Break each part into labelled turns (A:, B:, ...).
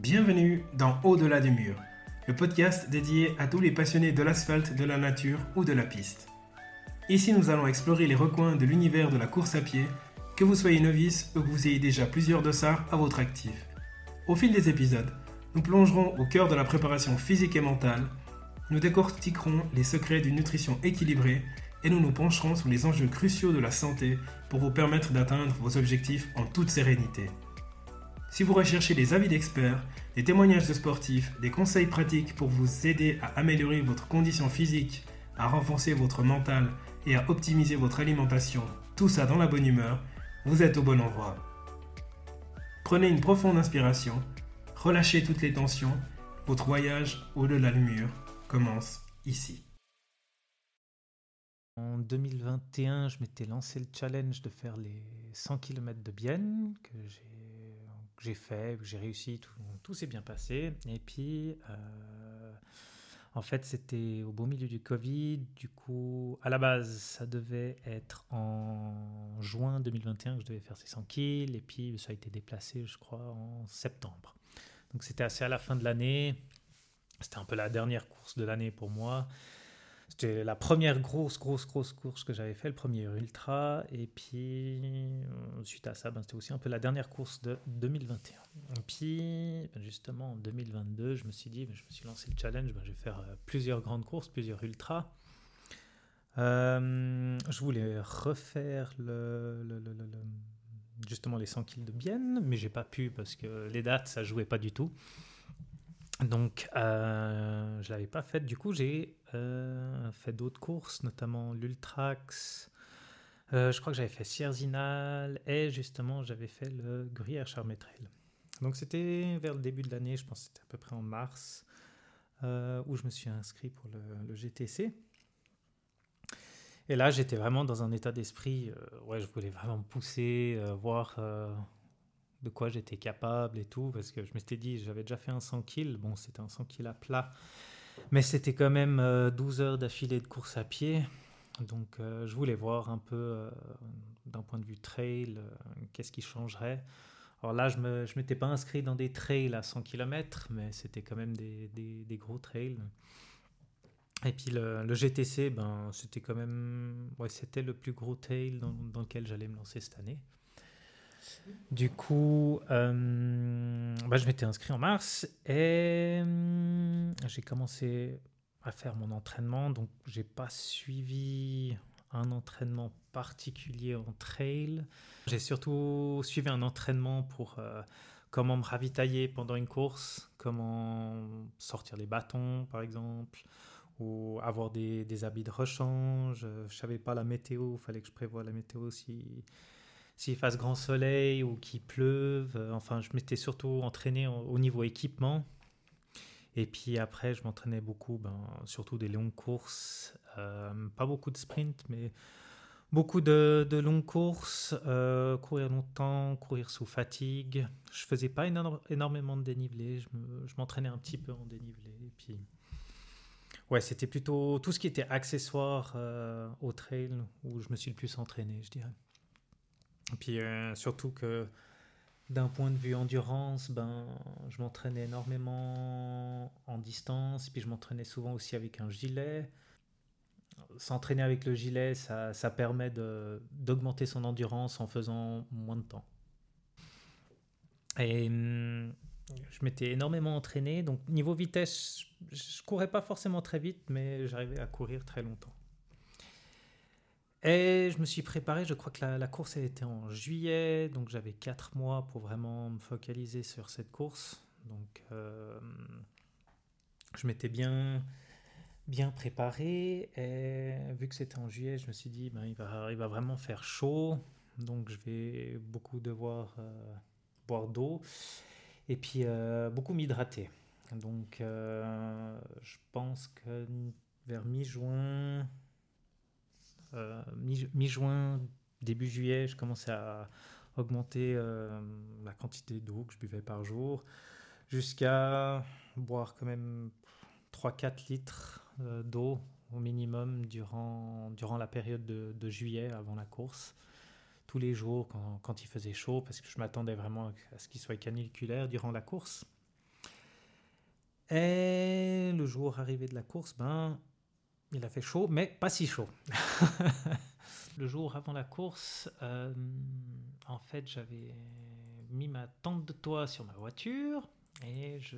A: Bienvenue dans Au-delà des murs, le podcast dédié à tous les passionnés de l'asphalte, de la nature ou de la piste. Ici, nous allons explorer les recoins de l'univers de la course à pied, que vous soyez novice ou que vous ayez déjà plusieurs dossards à votre actif. Au fil des épisodes, nous plongerons au cœur de la préparation physique et mentale, nous décortiquerons les secrets d'une nutrition équilibrée et nous nous pencherons sur les enjeux cruciaux de la santé pour vous permettre d'atteindre vos objectifs en toute sérénité. Si vous recherchez des avis d'experts, des témoignages de sportifs, des conseils pratiques pour vous aider à améliorer votre condition physique, à renforcer votre mental et à optimiser votre alimentation, tout ça dans la bonne humeur, vous êtes au bon endroit. Prenez une profonde inspiration, relâchez toutes les tensions, votre voyage au-delà du mur commence ici.
B: En 2021, je m'étais lancé le challenge de faire les 100 km de Bienne, que j'ai fait, que j'ai réussi, tout, tout s'est bien passé. Et puis, euh, en fait, c'était au beau milieu du Covid. Du coup, à la base, ça devait être en juin 2021 que je devais faire ces 100 kills. Et puis, ça a été déplacé, je crois, en septembre. Donc, c'était assez à la fin de l'année. C'était un peu la dernière course de l'année pour moi. C'était la première grosse, grosse, grosse course que j'avais fait, le premier ultra. Et puis, euh, suite à ça, ben, c'était aussi un peu la dernière course de 2021. Et puis, ben, justement, en 2022, je me suis dit, ben, je me suis lancé le challenge, je vais faire euh, plusieurs grandes courses, plusieurs ultras. Euh, je voulais refaire le, justement les 100 kills de Bienne, mais j'ai pas pu parce que les dates, ça jouait pas du tout. Donc, euh, je ne l'avais pas fait. Du coup, j'ai euh, fait d'autres courses, notamment l'Ultrax. Euh, je crois que j'avais fait Sierzinal et justement, j'avais fait le Gruyère Charmetrel. Donc, c'était vers le début de l'année, je pense que c'était à peu près en mars, où je me suis inscrit pour le, GTC. Et là, j'étais vraiment dans un état d'esprit, ouais, je voulais vraiment me pousser, voir de quoi j'étais capable et tout, parce que je m'étais dit, j'avais déjà fait un 100 kills, bon, c'était un 100 kills à plat, mais c'était quand même 12 euh, heures d'affilée de course à pied, donc euh, je voulais voir un peu euh, d'un point de vue trail, qu'est-ce qui changerait. Alors là, je ne m'étais pas inscrit dans des trails à 100 km, mais c'était quand même des, des, gros trails. Et puis le, GTC, ben, c'était quand même, ouais, c'était le plus gros trail dans lequel j'allais me lancer cette année. Du coup, euh, bah, je m'étais inscrit en mars et euh, j'ai commencé à faire mon entraînement. Donc, j'ai pas suivi un entraînement particulier en trail. J'ai surtout suivi un entraînement pour euh, comment me ravitailler pendant une course, comment sortir les bâtons, par exemple, ou avoir des, habits de rechange. Je savais pas la météo, il fallait que je prévoie la météo aussi s'il fasse grand soleil ou qu'il pleuve. Euh, enfin, je m'étais surtout entraîné au niveau équipement. Et puis après, je m'entraînais beaucoup, ben, surtout des longues courses. Euh, pas beaucoup de sprint, mais beaucoup de, longues courses. Euh, courir longtemps, courir sous fatigue. Je faisais pas énormément de dénivelé. Je m'entraînais un petit peu en dénivelé. Et puis, ouais, c'était plutôt tout ce qui était accessoire au trail où je me suis le plus entraîné, je dirais. Puis euh, surtout que d'un point de vue endurance, ben, je m'entraînais énormément en distance, puis je m'entraînais souvent aussi avec un gilet. S'entraîner avec le gilet, ça, ça permet d'augmenter son endurance en faisant moins de temps. Et hum, je m'étais énormément entraîné, donc niveau vitesse, je, je courais pas forcément très vite, mais j'arrivais à courir très longtemps. Et je me suis préparé, je crois que la, course elle était en juillet, donc j'avais 4 mois pour vraiment me focaliser sur cette course. Donc euh, je m'étais bien, bien préparé et vu que c'était en juillet, je me suis dit ben, il, va, vraiment faire chaud, donc je vais beaucoup devoir euh, boire d'eau et puis euh, beaucoup m'hydrater. Donc je pense que vers mi-juin, mi-juin, début juillet, je commençais à augmenter euh, la quantité d'eau que je buvais par jour, jusqu'à boire quand même 3-4 litres euh, d'eau au minimum durant, durant la période de, juillet avant la course, tous les jours quand, quand il faisait chaud, parce que je m'attendais vraiment à ce qu'il soit caniculaire durant la course. Et le jour arrivé de la course, ben, il a fait chaud, mais pas si chaud. le jour avant la course, euh, en fait, j'avais mis ma tente de toit sur ma voiture et je,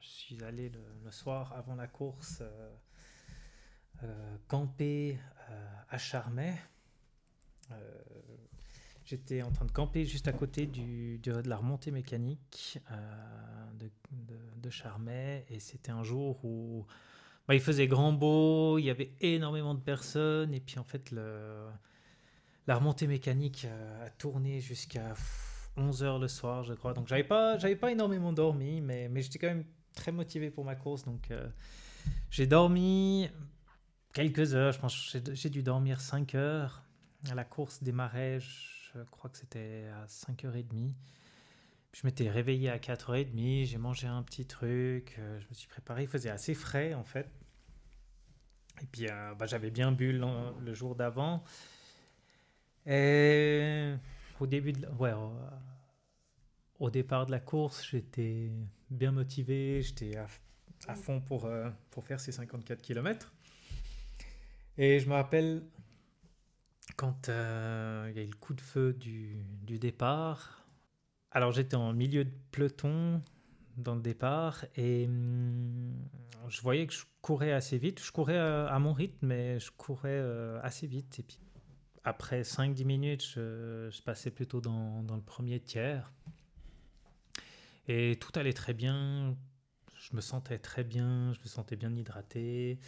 B: suis allé le, soir avant la course euh, euh, camper à Charmey. J'étais en train de camper juste à côté de la remontée mécanique de, de, et c'était un jour où bah, il faisait grand beau, il y avait énormément de personnes, et puis en fait, la remontée mécanique euh, a tourné jusqu'à 11h le soir, je crois. Donc, j'avais pas, j'avais pas énormément dormi, mais, mais j'étais quand même très motivé pour ma course. Donc, euh, j'ai dormi quelques heures, je pense j'ai dû dormir 5 heures. La course démarrait, je crois que c'était à 5h30. Je m'étais réveillé à 4h30, j'ai mangé un petit truc, euh, je me suis préparé, il faisait assez frais en fait. Et puis euh, bah, j'avais bien bu le, jour d'avant. Et au début ouais, au, départ de la course, j'étais bien motivé, j'étais à, fond pour, euh, pour faire ces 54 km. Et je me rappelle quand il y a eu le coup de feu du départ, alors j'étais en milieu de peloton dans le départ et hum, je voyais que je courais assez vite. Je courais à, mon rythme, mais je courais euh, assez vite. Et puis après 5-10 minutes, je, passais plutôt dans, le premier tiers. Et tout allait très bien. Je me sentais très bien, je me sentais bien hydraté.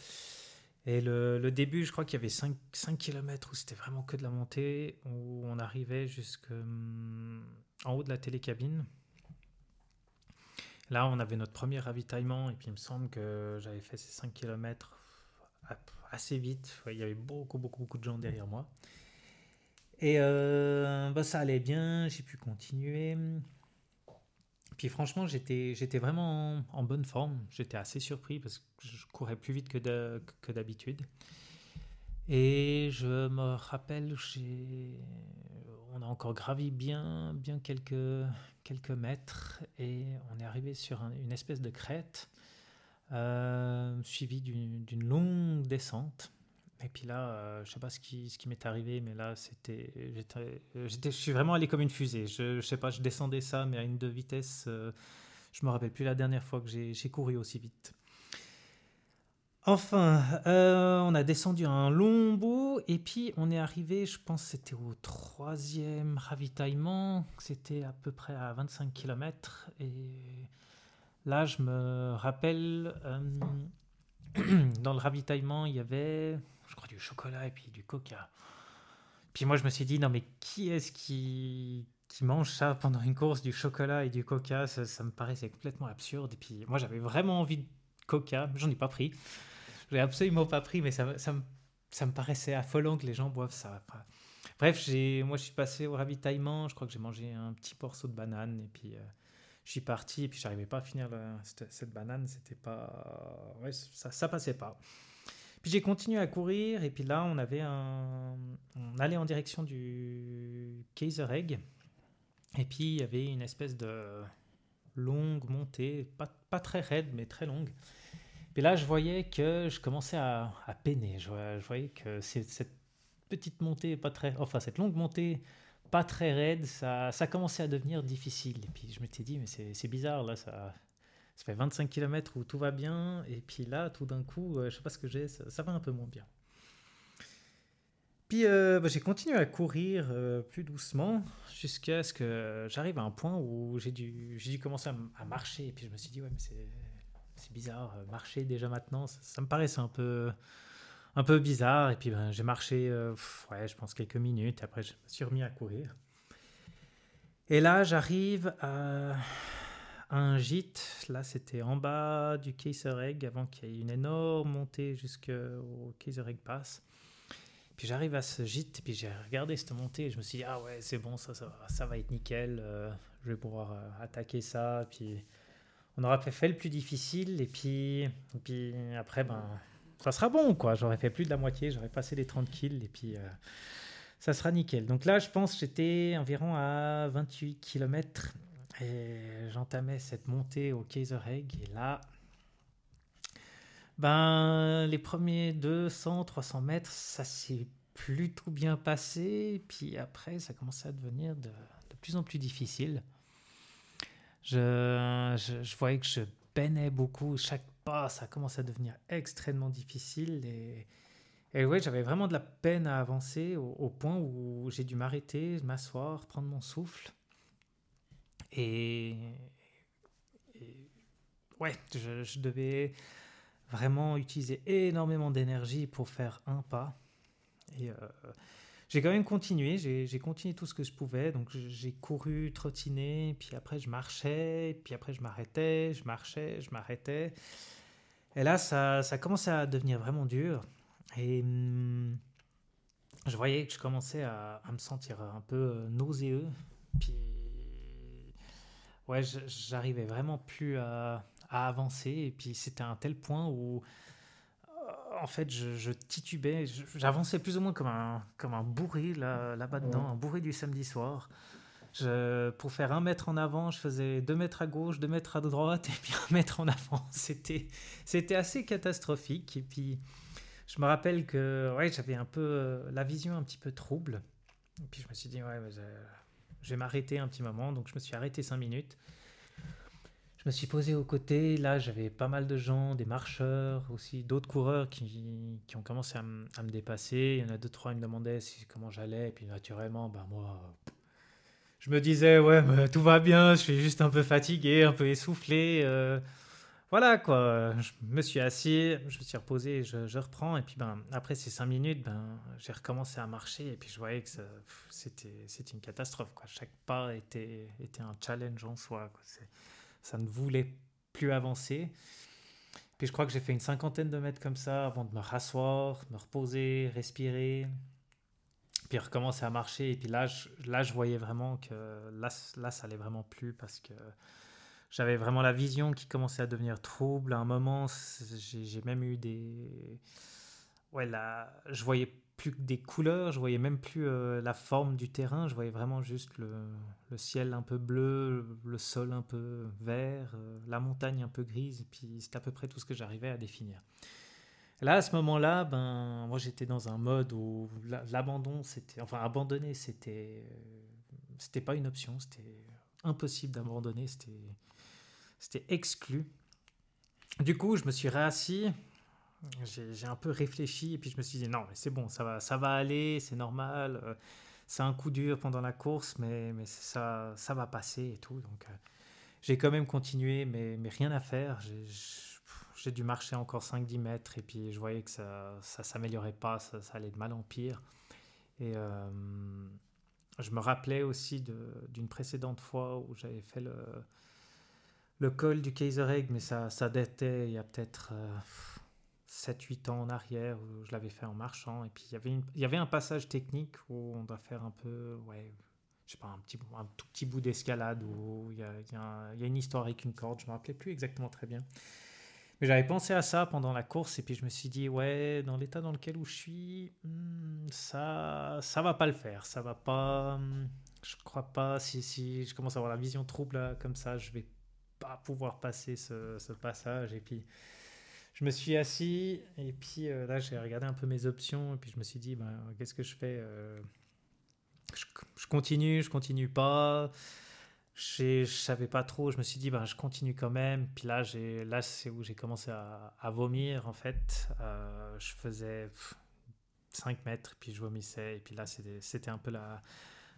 B: Et le, début, je crois qu'il y avait 5, 5 km où c'était vraiment que de la montée, où on arrivait jusqu'en hum, haut de la télécabine. Là, on avait notre premier ravitaillement, et puis il me semble que j'avais fait ces 5 km assez vite. Il y avait beaucoup, beaucoup, beaucoup de gens derrière moi. Et euh, bah, ça allait bien, j'ai pu continuer. Puis franchement, j'étais, vraiment en, bonne forme. J'étais assez surpris parce que je courais plus vite que, d'habitude. Et je me rappelle, on a encore gravi bien, bien quelques, quelques mètres et on est arrivé sur une espèce de crête euh, suivie d'une longue descente. Et puis là, euh, je sais pas ce qui, ce qui m'est arrivé, mais là, c'était, j'étais, je suis vraiment allé comme une fusée. Je, je sais pas, je descendais ça, mais à une de vitesse. Euh, je me rappelle plus la dernière fois que j'ai, couru aussi vite. Enfin, euh, on a descendu un long bout et puis on est arrivé, je pense c'était au troisième ravitaillement, c'était à peu près à 25 km. Et là, je me rappelle, dans le ravitaillement, il y avait je crois, du chocolat et puis du coca. Puis moi, je me suis dit, non, mais qui est-ce qui, qui mange ça pendant une course, du chocolat et du coca? Ça, me paraissait complètement absurde. Et puis moi, j'avais vraiment envie de coca, j'en ai pas pris. Je l'ai absolument pas pris, mais ça, ça, me, ça me paraissait affolant que les gens boivent ça. Bref, moi, je suis passé au ravitaillement. Je crois que j'ai mangé un petit morceau de banane et puis. Euh, je suis parti et puis j'arrivais pas à finir cette, cette, banane, c'était pas, ouais, ça, ça passait pas. Puis j'ai continué à courir et puis là on avait un, on allait en direction du Kaiser Egg et puis il y avait une espèce de longue montée, pas, pas très raide mais très longue. Puis là je voyais que je commençais à, à peiner, je, voyais que cette petite montée pas très, enfin cette longue montée pas très raide, ça, ça commençait à devenir difficile. Et puis je m'étais dit mais c'est bizarre là ça ça fait 25 km où tout va bien, et puis là, tout d'un coup, euh, je sais pas ce que j'ai, ça, va un peu moins bien. Puis euh, bah, j'ai continué à courir euh, plus doucement jusqu'à ce que j'arrive à un point où j'ai dû, dû commencer à, marcher. Et puis je me suis dit, ouais, mais c'est bizarre, marcher déjà maintenant, ça, me paraissait un peu, un peu bizarre. Et puis ben, j'ai marché, ouais, je pense quelques minutes. Et après, je me suis remis à courir. Et là, j'arrive à un gîte. Là, c'était en bas du Kaiser Egg avant qu'il y ait une énorme montée jusqu'au Kaiser Egg Pass. Puis j'arrive à ce gîte et puis j'ai regardé cette montée et je me suis dit, ah ouais, c'est bon, ça, ça, va être nickel. Euh, je vais pouvoir euh, attaquer ça. Puis on aura fait le plus difficile et puis, puis après, ben, ça sera bon, quoi. J'aurais fait plus de la moitié, j'aurais passé les 30 kills et puis euh, ça sera nickel. Donc là, je pense j'étais environ à 28 km J'entamais cette montée au Kaiserheg. Et là, ben, les premiers 200, 300 mètres, ça s'est plutôt bien passé. Puis après, ça commençait à devenir de, plus en plus difficile. Je, je, voyais que je peinais beaucoup. Chaque pas, ça commençait à devenir extrêmement difficile. Et, et j'avais vraiment de la peine à avancer au point où j'ai dû m'arrêter, m'asseoir, prendre mon souffle. Et, ouais, je, devais vraiment utiliser énormément d'énergie pour faire un pas. Et euh, j'ai quand même continué, j'ai continué tout ce que je pouvais. Donc j'ai couru, trottiné, puis après je marchais, puis après je m'arrêtais, je marchais, je m'arrêtais. Et là, ça, ça commençait à devenir vraiment dur. Et hum, je voyais que je commençais à, à, me sentir un peu euh, nauséeux. Puis ouais, j'arrivais vraiment plus à, à, avancer. Et puis c'était à un tel point où en fait, je, je titubais, j'avançais plus ou moins comme un, comme un bourré là, là-bas dedans, un bourré du samedi soir. Je, pour faire un mètre en avant, je faisais deux mètres à gauche, deux mètres à droite et puis un mètre en avant. C'était, c'était assez catastrophique. Et puis, je me rappelle que ouais, j'avais un peu euh, la vision un petit peu trouble. Et puis, je me suis dit, ouais, je, je vais m'arrêter un petit moment. Donc, je me suis arrêté cinq minutes. Je me suis posé aux côtés. Là, j'avais pas mal de gens, des marcheurs aussi, d'autres coureurs qui, qui, ont commencé à, me dépasser. Il y en a deux, trois, ils me demandaient comment j'allais. Et puis, naturellement, ben, moi, je me disais, ouais, bah, tout va bien. Je suis juste un peu fatigué, un peu essoufflé. Euh, voilà, quoi. Je me suis assis, je me suis reposé, je, reprends. Et puis, ben, après ces cinq minutes, ben, j'ai recommencé à marcher. Et puis, je voyais que c'était une catastrophe. Quoi. Chaque pas était, était un challenge en soi. Quoi ça ne voulait plus avancer. Puis je crois que j'ai fait une cinquantaine de mètres comme ça avant de me rasseoir, me reposer, respirer, puis recommencer à marcher. Et puis là, je, là, je voyais vraiment que là, là, ça allait vraiment plus parce que j'avais vraiment la vision qui commençait à devenir trouble. À un moment, j'ai même eu des... Ouais, là, je voyais plus que des couleurs, je voyais même plus euh, la forme du terrain, je voyais vraiment juste le, le, ciel un peu bleu, le sol un peu vert, euh, la montagne un peu grise, et puis c'était à peu près tout ce que j'arrivais à définir. Là, à ce moment-là, ben, moi j'étais dans un mode où l'abandon, c'était, enfin abandonner, c'était, c'était pas une option, c'était impossible d'abandonner, c'était, c'était exclu. Du coup, je me suis réassis, j'ai un peu réfléchi et puis je me suis dit non mais c'est bon ça va ça va aller c'est normal euh, c'est un coup dur pendant la course mais mais ça ça va passer et tout. Donc euh, j'ai quand même continué mais mais rien à faire. J'ai dû marcher encore 5-10 mètres et puis je voyais que ça ça s'améliorait pas ça, ça, allait de mal en pire. Et euh, je me rappelais aussi d'une précédente fois où j'avais fait le le col du Kaisereg mais ça datait il y a peut-être 7-8 ans en arrière où je l'avais fait en marchant. Et puis il y avait, un passage technique où on doit faire un peu, ouais, je sais pas, un, tout petit bout d'escalade où il y, a, une histoire avec une corde. Je me rappelais plus exactement très bien. Mais j'avais pensé à ça pendant la course et puis je me suis dit, ouais, dans l'état dans lequel où je suis, hmm, ça, ça va pas le faire. Ça va pas. Hmm, je crois pas. Si, si je commence à avoir la vision trouble là, comme ça, je vais pouvoir passer ce, passage. Et puis je me suis assis et puis euh, là j'ai regardé un peu mes options et puis je me suis dit ben, qu'est-ce que je fais euh, je, je, continue, je continue pas. Je savais pas trop, je me suis dit ben, je continue quand même. Puis là, là c'est où j'ai commencé à, vomir en fait. Euh, je faisais 5 mètres puis je vomissais et puis là c'était un peu la,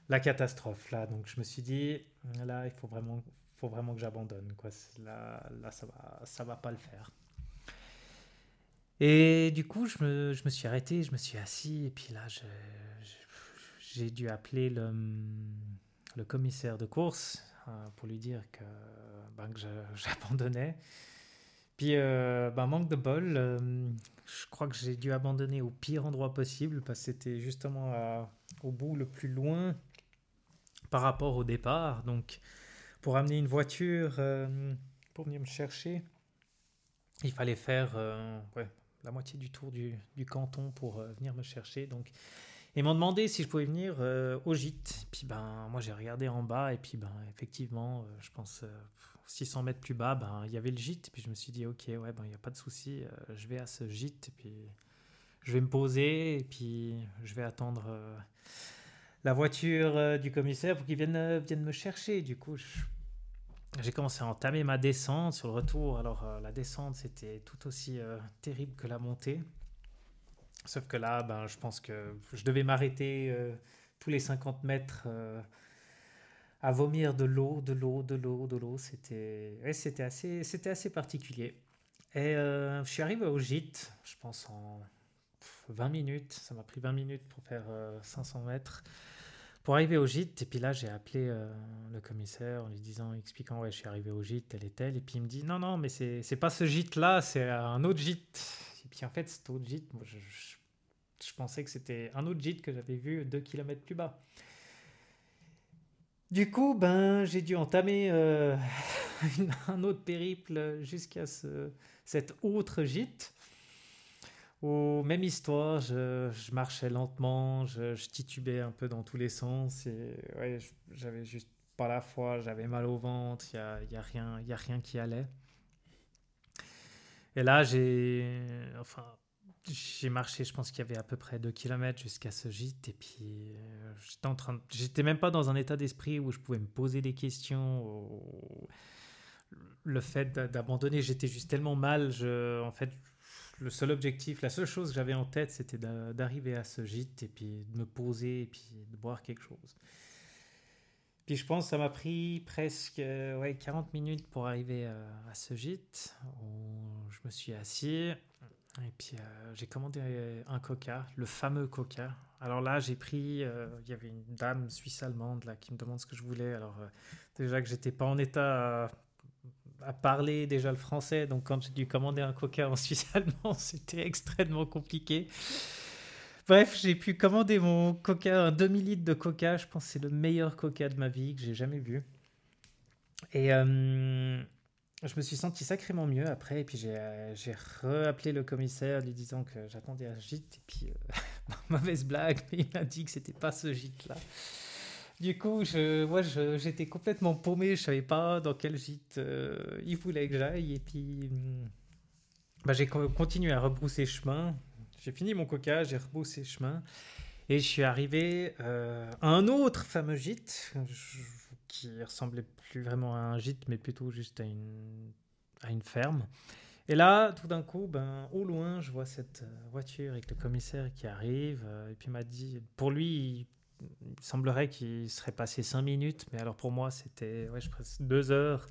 B: la catastrophe là. Donc je me suis dit là il faut vraiment, faut vraiment que j'abandonne. Quoi. Là, là ça, va, ça va pas le faire. Et du coup, je me, je me, suis arrêté, je me suis assis, et puis là, j'ai dû appeler le, le, commissaire de course euh, pour lui dire que, ben, que j'abandonnais. Puis, euh, ben, manque de bol, euh, je crois que j'ai dû abandonner au pire endroit possible, parce que c'était justement à, au bout le plus loin par rapport au départ. Donc, pour amener une voiture pour venir me chercher, il fallait faire ouais, la moitié du tour du, du canton pour euh, venir me chercher. Donc, ils m'ont demandé si je pouvais venir euh, au gîte. Puis ben, moi j'ai regardé en bas et puis ben, effectivement, je pense 600 mètres plus bas, ben, il y avait le gîte. Et puis je me suis dit, ok, ouais, ben, il n'y a pas de souci, je vais à ce gîte. Et puis je vais me poser et puis je vais attendre la voiture du commissaire pour qu'il vienne, vienne me chercher. Du coup, j'ai commencé à entamer ma descente sur le retour. Alors la descente, c'était tout aussi terrible que la montée. Sauf que là, ben, je pense que je devais m'arrêter euh, tous les 50 mètres euh, à vomir de l'eau, de l'eau, de l'eau, de l'eau. C'était c'était assez, assez particulier. Et euh, je suis arrivé au gîte, je pense en 20 minutes. Ça m'a pris 20 minutes pour faire 500 mètres. Pour arriver au gîte, et puis là j'ai appelé le commissaire en lui disant, expliquant, ouais, je suis arrivé au gîte, tel et tel, et puis il me dit, non, non, mais c'est pas ce gîte-là, c'est un autre gîte. Et puis en fait, cet autre gîte, moi, je, je, pensais que c'était un autre gîte que j'avais vu deux kilomètres plus bas. Du coup, ben, j'ai dû entamer euh, un autre périple jusqu'à ce, cet autre gîte. Où, même histoire, je, marchais lentement, je, titubais un peu dans tous les sens et j'avais juste pas la foi, j'avais mal au ventre, il n'y a, y a, rien, a rien qui allait. Et là, j'ai. Enfin, marché, je pense qu'il y avait à peu près 2 km jusqu'à ce gîte. Et puis, euh. J'étais même pas dans un état d'esprit où je pouvais me poser des questions. Le fait d'abandonner, j'étais juste tellement mal. Je, en fait, le seul objectif, la seule chose que j'avais en tête, c'était d'arriver à ce gîte et puis de me poser et puis de boire quelque chose. Puis je pense que ça m'a pris presque ouais, 40 minutes pour arriver à, ce gîte. Où je me suis assis et puis euh, j'ai commandé un coca, le fameux coca. Alors là, j'ai pris, euh, il y avait une dame suisse-allemande là qui me demande ce que je voulais. Alors euh, déjà que j'étais pas en état à, parler déjà le français, donc quand j'ai dû commander un coca en suisse-allemand, c'était extrêmement compliqué. Bref, j'ai pu commander mon coca, un demi-litre de coca. Je pense que c'est le meilleur coca de ma vie que j'ai jamais vu. Et euh, je me suis senti sacrément mieux après. Et puis j'ai euh, rappelé le commissaire lui disant que j'attendais un gîte. Et puis, euh, mauvaise blague, mais il m'a dit que c'était pas ce gîte-là. Du coup, je, moi, j'étais complètement paumé. Je savais pas dans quel gîte il voulait que j'aille. Et puis, hmm, bah, j'ai continué à rebrousser chemin. J'ai fini mon coca, j'ai reboussé chemin et je suis arrivé euh, à un autre fameux gîte qui ressemblait plus vraiment à un gîte mais plutôt juste à une, à une ferme. Et là, tout d'un coup, ben, au loin, je vois cette euh, voiture avec le commissaire qui arrive. Euh, et puis il m'a dit, pour lui, il, semblerait qu'il serait passé cinq minutes, mais alors pour moi, c'était ouais, je deux heures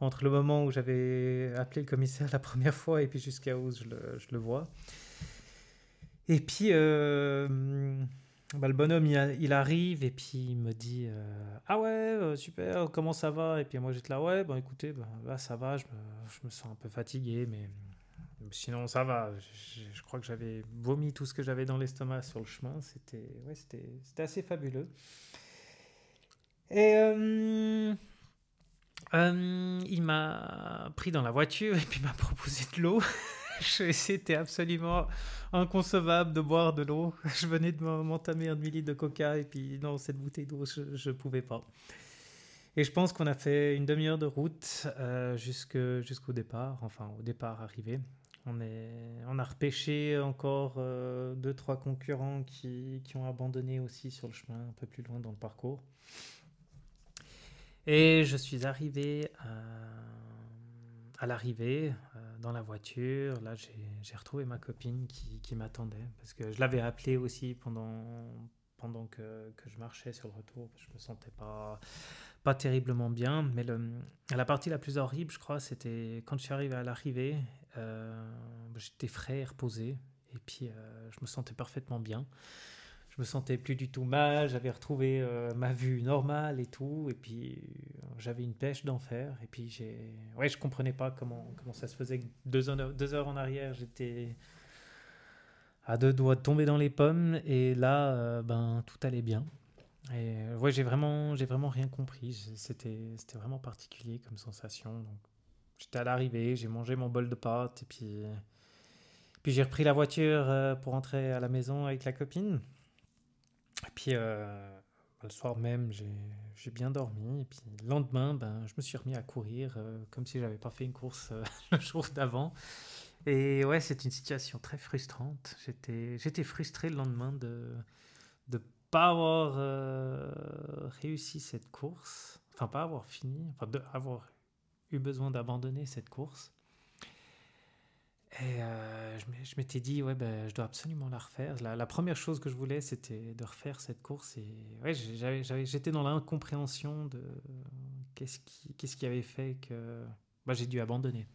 B: entre le moment où j'avais appelé le commissaire la première fois et puis jusqu'à où je le, je le vois. Et puis, euh, bah, le bonhomme, il, arrive et puis il me dit euh, Ah ouais, euh, super, comment ça va? Et puis moi, j'étais là Ouais, bon, écoutez, bah, là, ça va, je me, je me, sens un peu fatigué, mais sinon, ça va. Je, crois que j'avais vomi tout ce que j'avais dans l'estomac sur le chemin. C'était ouais, c'était assez fabuleux. Et. il m'a pris dans la voiture et puis m'a proposé de l'eau. C'était absolument inconcevable de boire de l'eau. Je venais de m'entamer un demi-litre de coca et puis non, cette bouteille d'eau, je ne pouvais pas. Et je pense qu'on a fait une demi-heure de route euh, jusqu'au départ, enfin au départ arrivé. On, a repêché encore euh, deux, trois concurrents qui, qui, ont abandonné aussi sur le chemin, un peu plus loin dans le parcours. Et je suis arrivé à, à l'arrivée, euh, dans la voiture, là, j'ai retrouvé ma copine qui, qui m'attendait. Parce que je l'avais appelée aussi pendant, pendant que, que, je marchais sur le retour. Je me sentais pas, pas terriblement bien. Mais la partie la plus horrible, je crois, c'était quand je suis arrivé à l'arrivée. Euh, j'étais frais reposé. Et puis, euh, je me sentais parfaitement bien je me sentais plus du tout mal, j'avais retrouvé euh, ma vue normale et tout, et puis j'avais une pêche d'enfer, et puis j'ai, ouais, je comprenais pas comment comment ça se faisait. Deux heures, deux heures en arrière, j'étais à deux doigts de tomber dans les pommes, et là, ben tout allait bien. Et ouais, j'ai vraiment, j'ai vraiment rien compris. C'était, c'était vraiment particulier comme sensation. Donc, j'étais à l'arrivée, j'ai mangé mon bol de pâtes, et puis, puis j'ai repris la voiture pour rentrer à la maison avec la copine. Et puis, euh, le soir même, j'ai bien dormi. Et puis, le lendemain, ben, je me suis remis à courir euh, comme si j'avais pas fait une course euh, le jour d'avant. Et ouais, c'est une situation très frustrante. J'étais frustré le lendemain de ne pas avoir réussi cette course. Enfin, pas avoir fini, enfin, d'avoir eu besoin d'abandonner cette course. Et euh, je m'étais dit, ouais, ben, je dois absolument la refaire. La, première chose que je voulais, c'était de refaire cette course. Et ouais, j'étais dans l'incompréhension de qu'est-ce qui, qu'est-ce qui avait fait que bah, j'ai dû abandonner.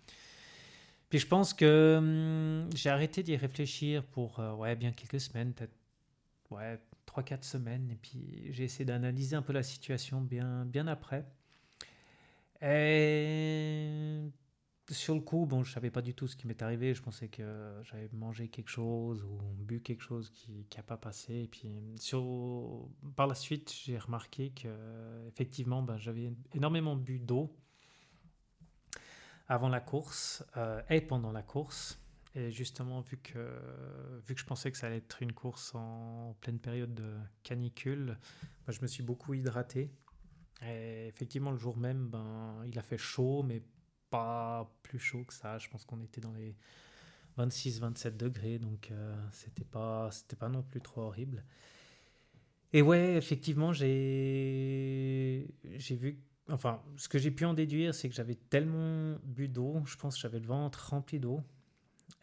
B: Puis je pense que hum, j'ai arrêté d'y réfléchir pour euh, ouais, bien quelques semaines, peut-être ouais, 3-4 semaines. Et puis j'ai essayé d'analyser un peu la situation bien, bien après. Et sur le coup, bon, je savais pas du tout ce qui m'est arrivé. Je pensais que j'avais mangé quelque chose ou bu quelque chose qui n'a pas passé. Et puis, sur, par la suite, j'ai remarqué que effectivement, ben, j'avais énormément bu d'eau avant la course euh, et pendant la course. Et justement, vu que, vu que je pensais que ça allait être une course en pleine période de canicule, je me suis beaucoup hydraté. Et effectivement, le jour même, ben, il a fait chaud, mais pas plus chaud que ça. Je pense qu'on était dans les 26-27 degrés, donc euh, c'était pas c'était pas non plus trop horrible. Et ouais, effectivement, j'ai j'ai vu enfin ce que j'ai pu en déduire, c'est que j'avais tellement bu d'eau, je pense que j'avais le ventre rempli d'eau.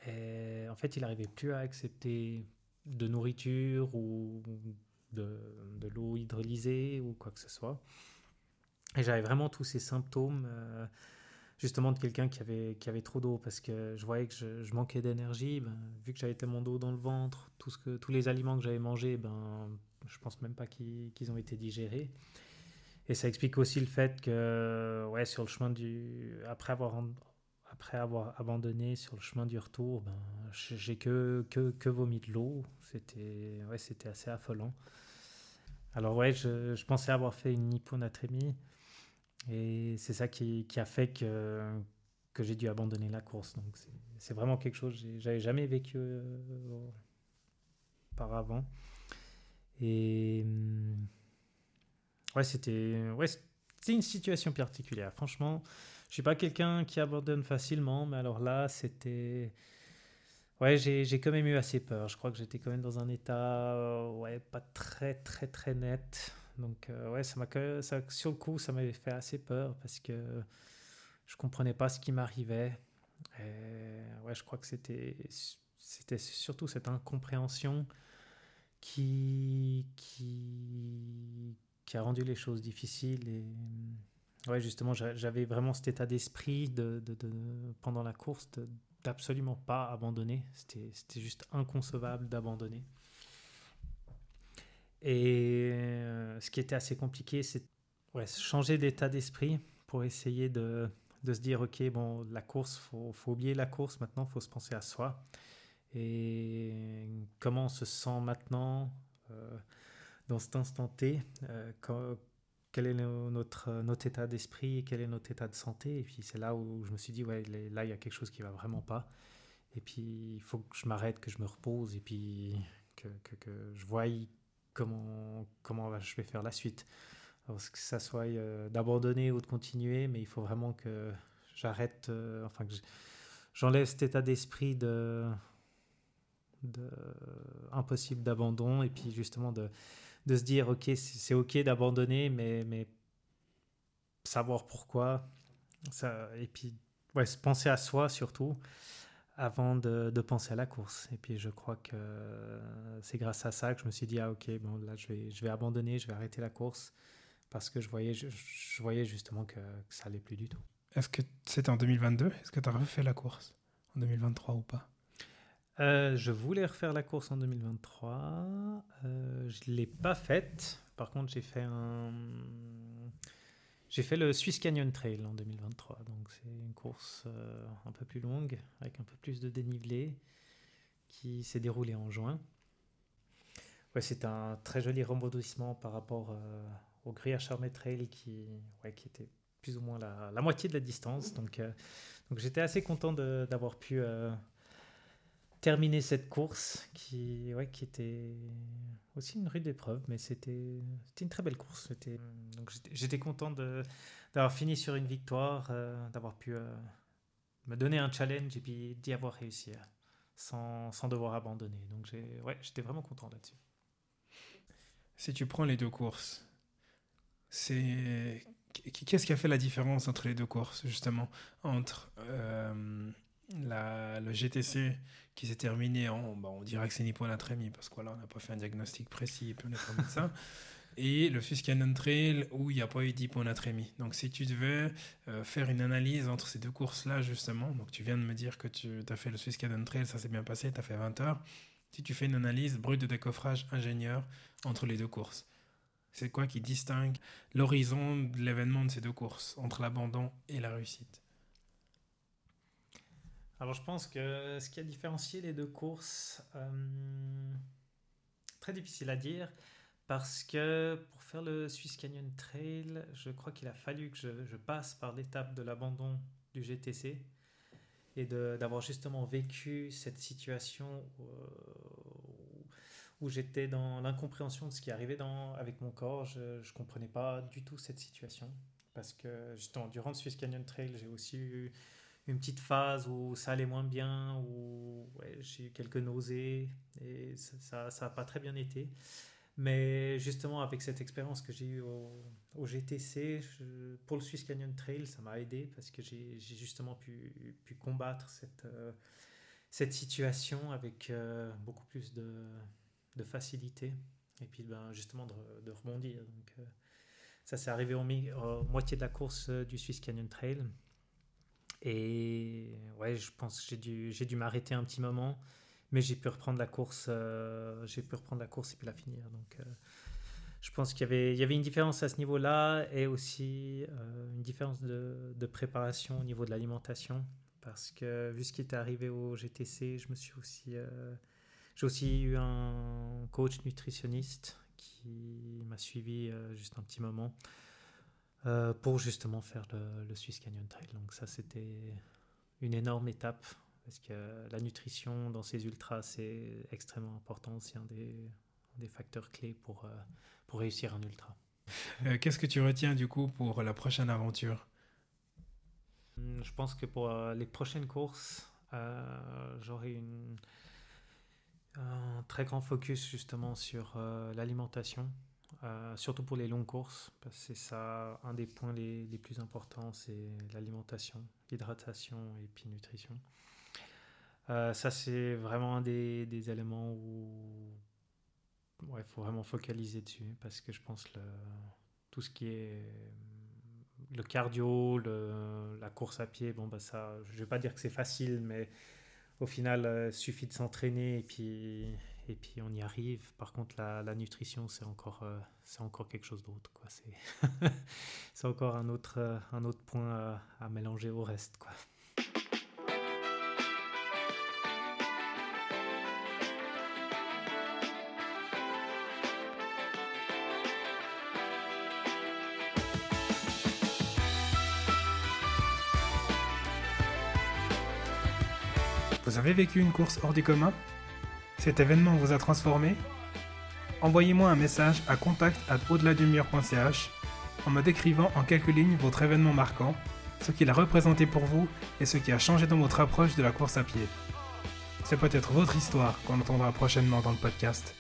B: Et en fait, il n'arrivait plus à accepter de nourriture ou de, l'eau hydrolysée ou quoi que ce soit. Et j'avais vraiment tous ces symptômes. Euh, justement de quelqu'un qui avait, trop d'eau parce que je voyais que je, manquais d'énergie. Ben, vu que j'avais tellement d'eau dans le ventre, tous les aliments que j'avais mangés, ben, je pense même pas qu'ils ont été digérés. Et ça explique aussi le fait que, ouais, sur le chemin du. Après avoir, après avoir abandonné sur le chemin du retour, ben, j'ai que, que, que vomi de l'eau. C'était ouais, assez affolant. Alors, ouais, je, je pensais avoir fait une hyponatrémie. Et c'est ça qui, qui, a fait que, que j'ai dû abandonner la course. Donc c'est vraiment quelque chose que j'avais jamais vécu euh, auparavant. Et hum, ouais, c'était ouais, une situation particulière. Franchement, je suis pas quelqu'un qui abandonne facilement, mais alors là, c'était Ouais, j'ai quand même eu assez peur. Je crois que j'étais quand même dans un état euh, ouais, pas très très très net. Donc euh, ouais, ça m'a sur le coup, ça m'avait fait assez peur parce que je comprenais pas ce qui m'arrivait. ouais, je crois que c'était c'était surtout cette incompréhension qui qui qui a rendu les choses difficiles et ouais, justement, j'avais vraiment cet état d'esprit de, pendant la course d'absolument pas abandonner. C'était juste inconcevable d'abandonner. Et euh, ce qui était assez compliqué, c'est ouais, changer d'état d'esprit pour essayer de, de, se dire, OK, bon, la course, il faut, faut, oublier la course maintenant, il faut se penser à soi. Et comment on se sent maintenant euh, dans cet instant T euh, Quel est notre, notre état d'esprit Quel est notre état de santé Et puis c'est là où je me suis dit, ouais, là, il y a quelque chose qui va vraiment pas. Et puis il faut que je m'arrête, que je me repose et puis que, je voie comment, je vais faire la suite. Alors, que ça soit euh, d'abandonner ou de continuer, mais il faut vraiment que j'arrête, euh, enfin que j'enlève cet état d'esprit de, de impossible d'abandon et puis justement de, de se dire ok c'est ok d'abandonner mais, mais savoir pourquoi ça, et puis ouais, se penser à soi surtout avant de, de, penser à la course. Et puis je crois que c'est grâce à ça que je me suis dit, ah ok, bon là je vais, je vais abandonner, je vais arrêter la course, parce que je voyais, je, voyais justement que, ça allait plus du tout.
A: Est-ce que c'était en 2022 Est-ce que tu as refait la course? En 2023 ou pas?
B: Euh, Je voulais refaire la course en 2023. Euh, je ne l'ai pas faite. Par contre, j'ai fait j'ai fait le Swiss Canyon Trail en 2023, donc c'est une course euh, un peu plus longue, avec un peu plus de dénivelé, qui s'est déroulée en juin. Ouais, c'est un très joli rebondissement par rapport au Great Charmet Trail qui, qui était plus ou moins la, moitié de la distance. Donc, donc j'étais assez content d'avoir pu terminé cette course qui, ouais, qui était aussi une rude épreuve, mais c'était une très belle course. J'étais content d'avoir fini sur une victoire, euh, d'avoir pu euh, me donner un challenge et puis d'y avoir réussi sans, sans, devoir abandonner. Donc ouais, j'étais vraiment content là-dessus.
A: Si tu prends les deux courses, c'est qu'est-ce qui a fait la différence entre les deux courses justement entre euh, la, le GTC qui s'est terminé en, bah, on dirait que c'est hyponatrémie parce que là, on n'a pas fait un diagnostic précis et puis on n'est pas médecin. et le Swiss Canyon Trail où il n'y a pas eu d'hyponatrémie. Donc si tu devais euh, faire une analyse entre ces deux courses-là, justement, donc tu viens de me dire que tu as fait le Swiss Canyon Trail, ça s'est bien passé, tu as fait 20 heures. Si tu fais une analyse brute de décoffrage ingénieur entre les deux courses, c'est quoi qui distingue l'horizon de l'événement de ces deux courses, entre l'abandon et la réussite?
B: Alors je pense que ce qui a différencié les deux courses, euh, très difficile à dire, parce que pour faire le Swiss Canyon Trail, je crois qu'il a fallu que je, passe par l'étape de l'abandon du GTC et d'avoir justement vécu cette situation où, où j'étais dans l'incompréhension de ce qui arrivait dans, avec mon corps. Je ne comprenais pas du tout cette situation. Parce que justement, durant le Swiss Canyon Trail, j'ai aussi eu une petite phase où ça allait moins bien, où j'ai eu quelques nausées et ça n'a ça, pas très bien été. Mais justement, avec cette expérience que j'ai eue au, GTC, pour le Swiss Canyon Trail, ça m'a aidé parce que j'ai justement pu, combattre cette, euh, situation avec euh, beaucoup plus de, facilité et puis ben, justement de, rebondir. Donc, euh, ça s'est arrivé au, moitié de la course du Swiss Canyon Trail. Et ouais, je pense que j'ai dû, j'ai dû m'arrêter un petit moment, mais j'ai pu reprendre la course, euh, j'ai pu reprendre la course et puis la finir. Donc, euh, je pense qu'il y avait, il y avait une différence à ce niveau-là et aussi euh, une différence de, de, préparation au niveau de l'alimentation. Parce que vu ce qui était arrivé au GTC, je me suis aussi, j'ai aussi eu un coach nutritionniste qui m'a suivi juste un petit moment. Euh, pour justement faire le, le, Swiss Canyon Trail. Donc ça, c'était une énorme étape parce que la nutrition dans ces ultras, c'est extrêmement important. C'est un des, des, facteurs clés pour, euh, pour réussir un ultra.
A: Euh, qu'est-ce que tu retiens du coup pour la prochaine aventure?
B: Hum, Je pense que pour les prochaines courses, j'aurai une, un très grand focus justement sur l'alimentation. Euh, surtout pour les longues courses, parce que c'est ça un des points les, plus importants, c'est l'alimentation, l'hydratation et puis nutrition. Euh, ça, c'est vraiment un des, éléments où il faut vraiment focaliser dessus, parce que je pense le, tout ce qui est le cardio, la course à pied, bon, bah ça, je ne vais pas dire que c'est facile, mais au final, il euh, suffit de s'entraîner et puis, et puis on y arrive. Par contre, la, nutrition, c'est encore, euh, c'est encore quelque chose d'autre. C'est, encore un autre, euh, point à, à mélanger au reste.
A: Vous avez vécu une course hors du commun? Cet événement vous a transformé? Envoyez-moi un message à contact en me décrivant en quelques lignes votre événement marquant, ce qu'il a représenté pour vous et ce qui a changé dans votre approche de la course à pied. C'est peut-être votre histoire qu'on entendra prochainement dans le podcast.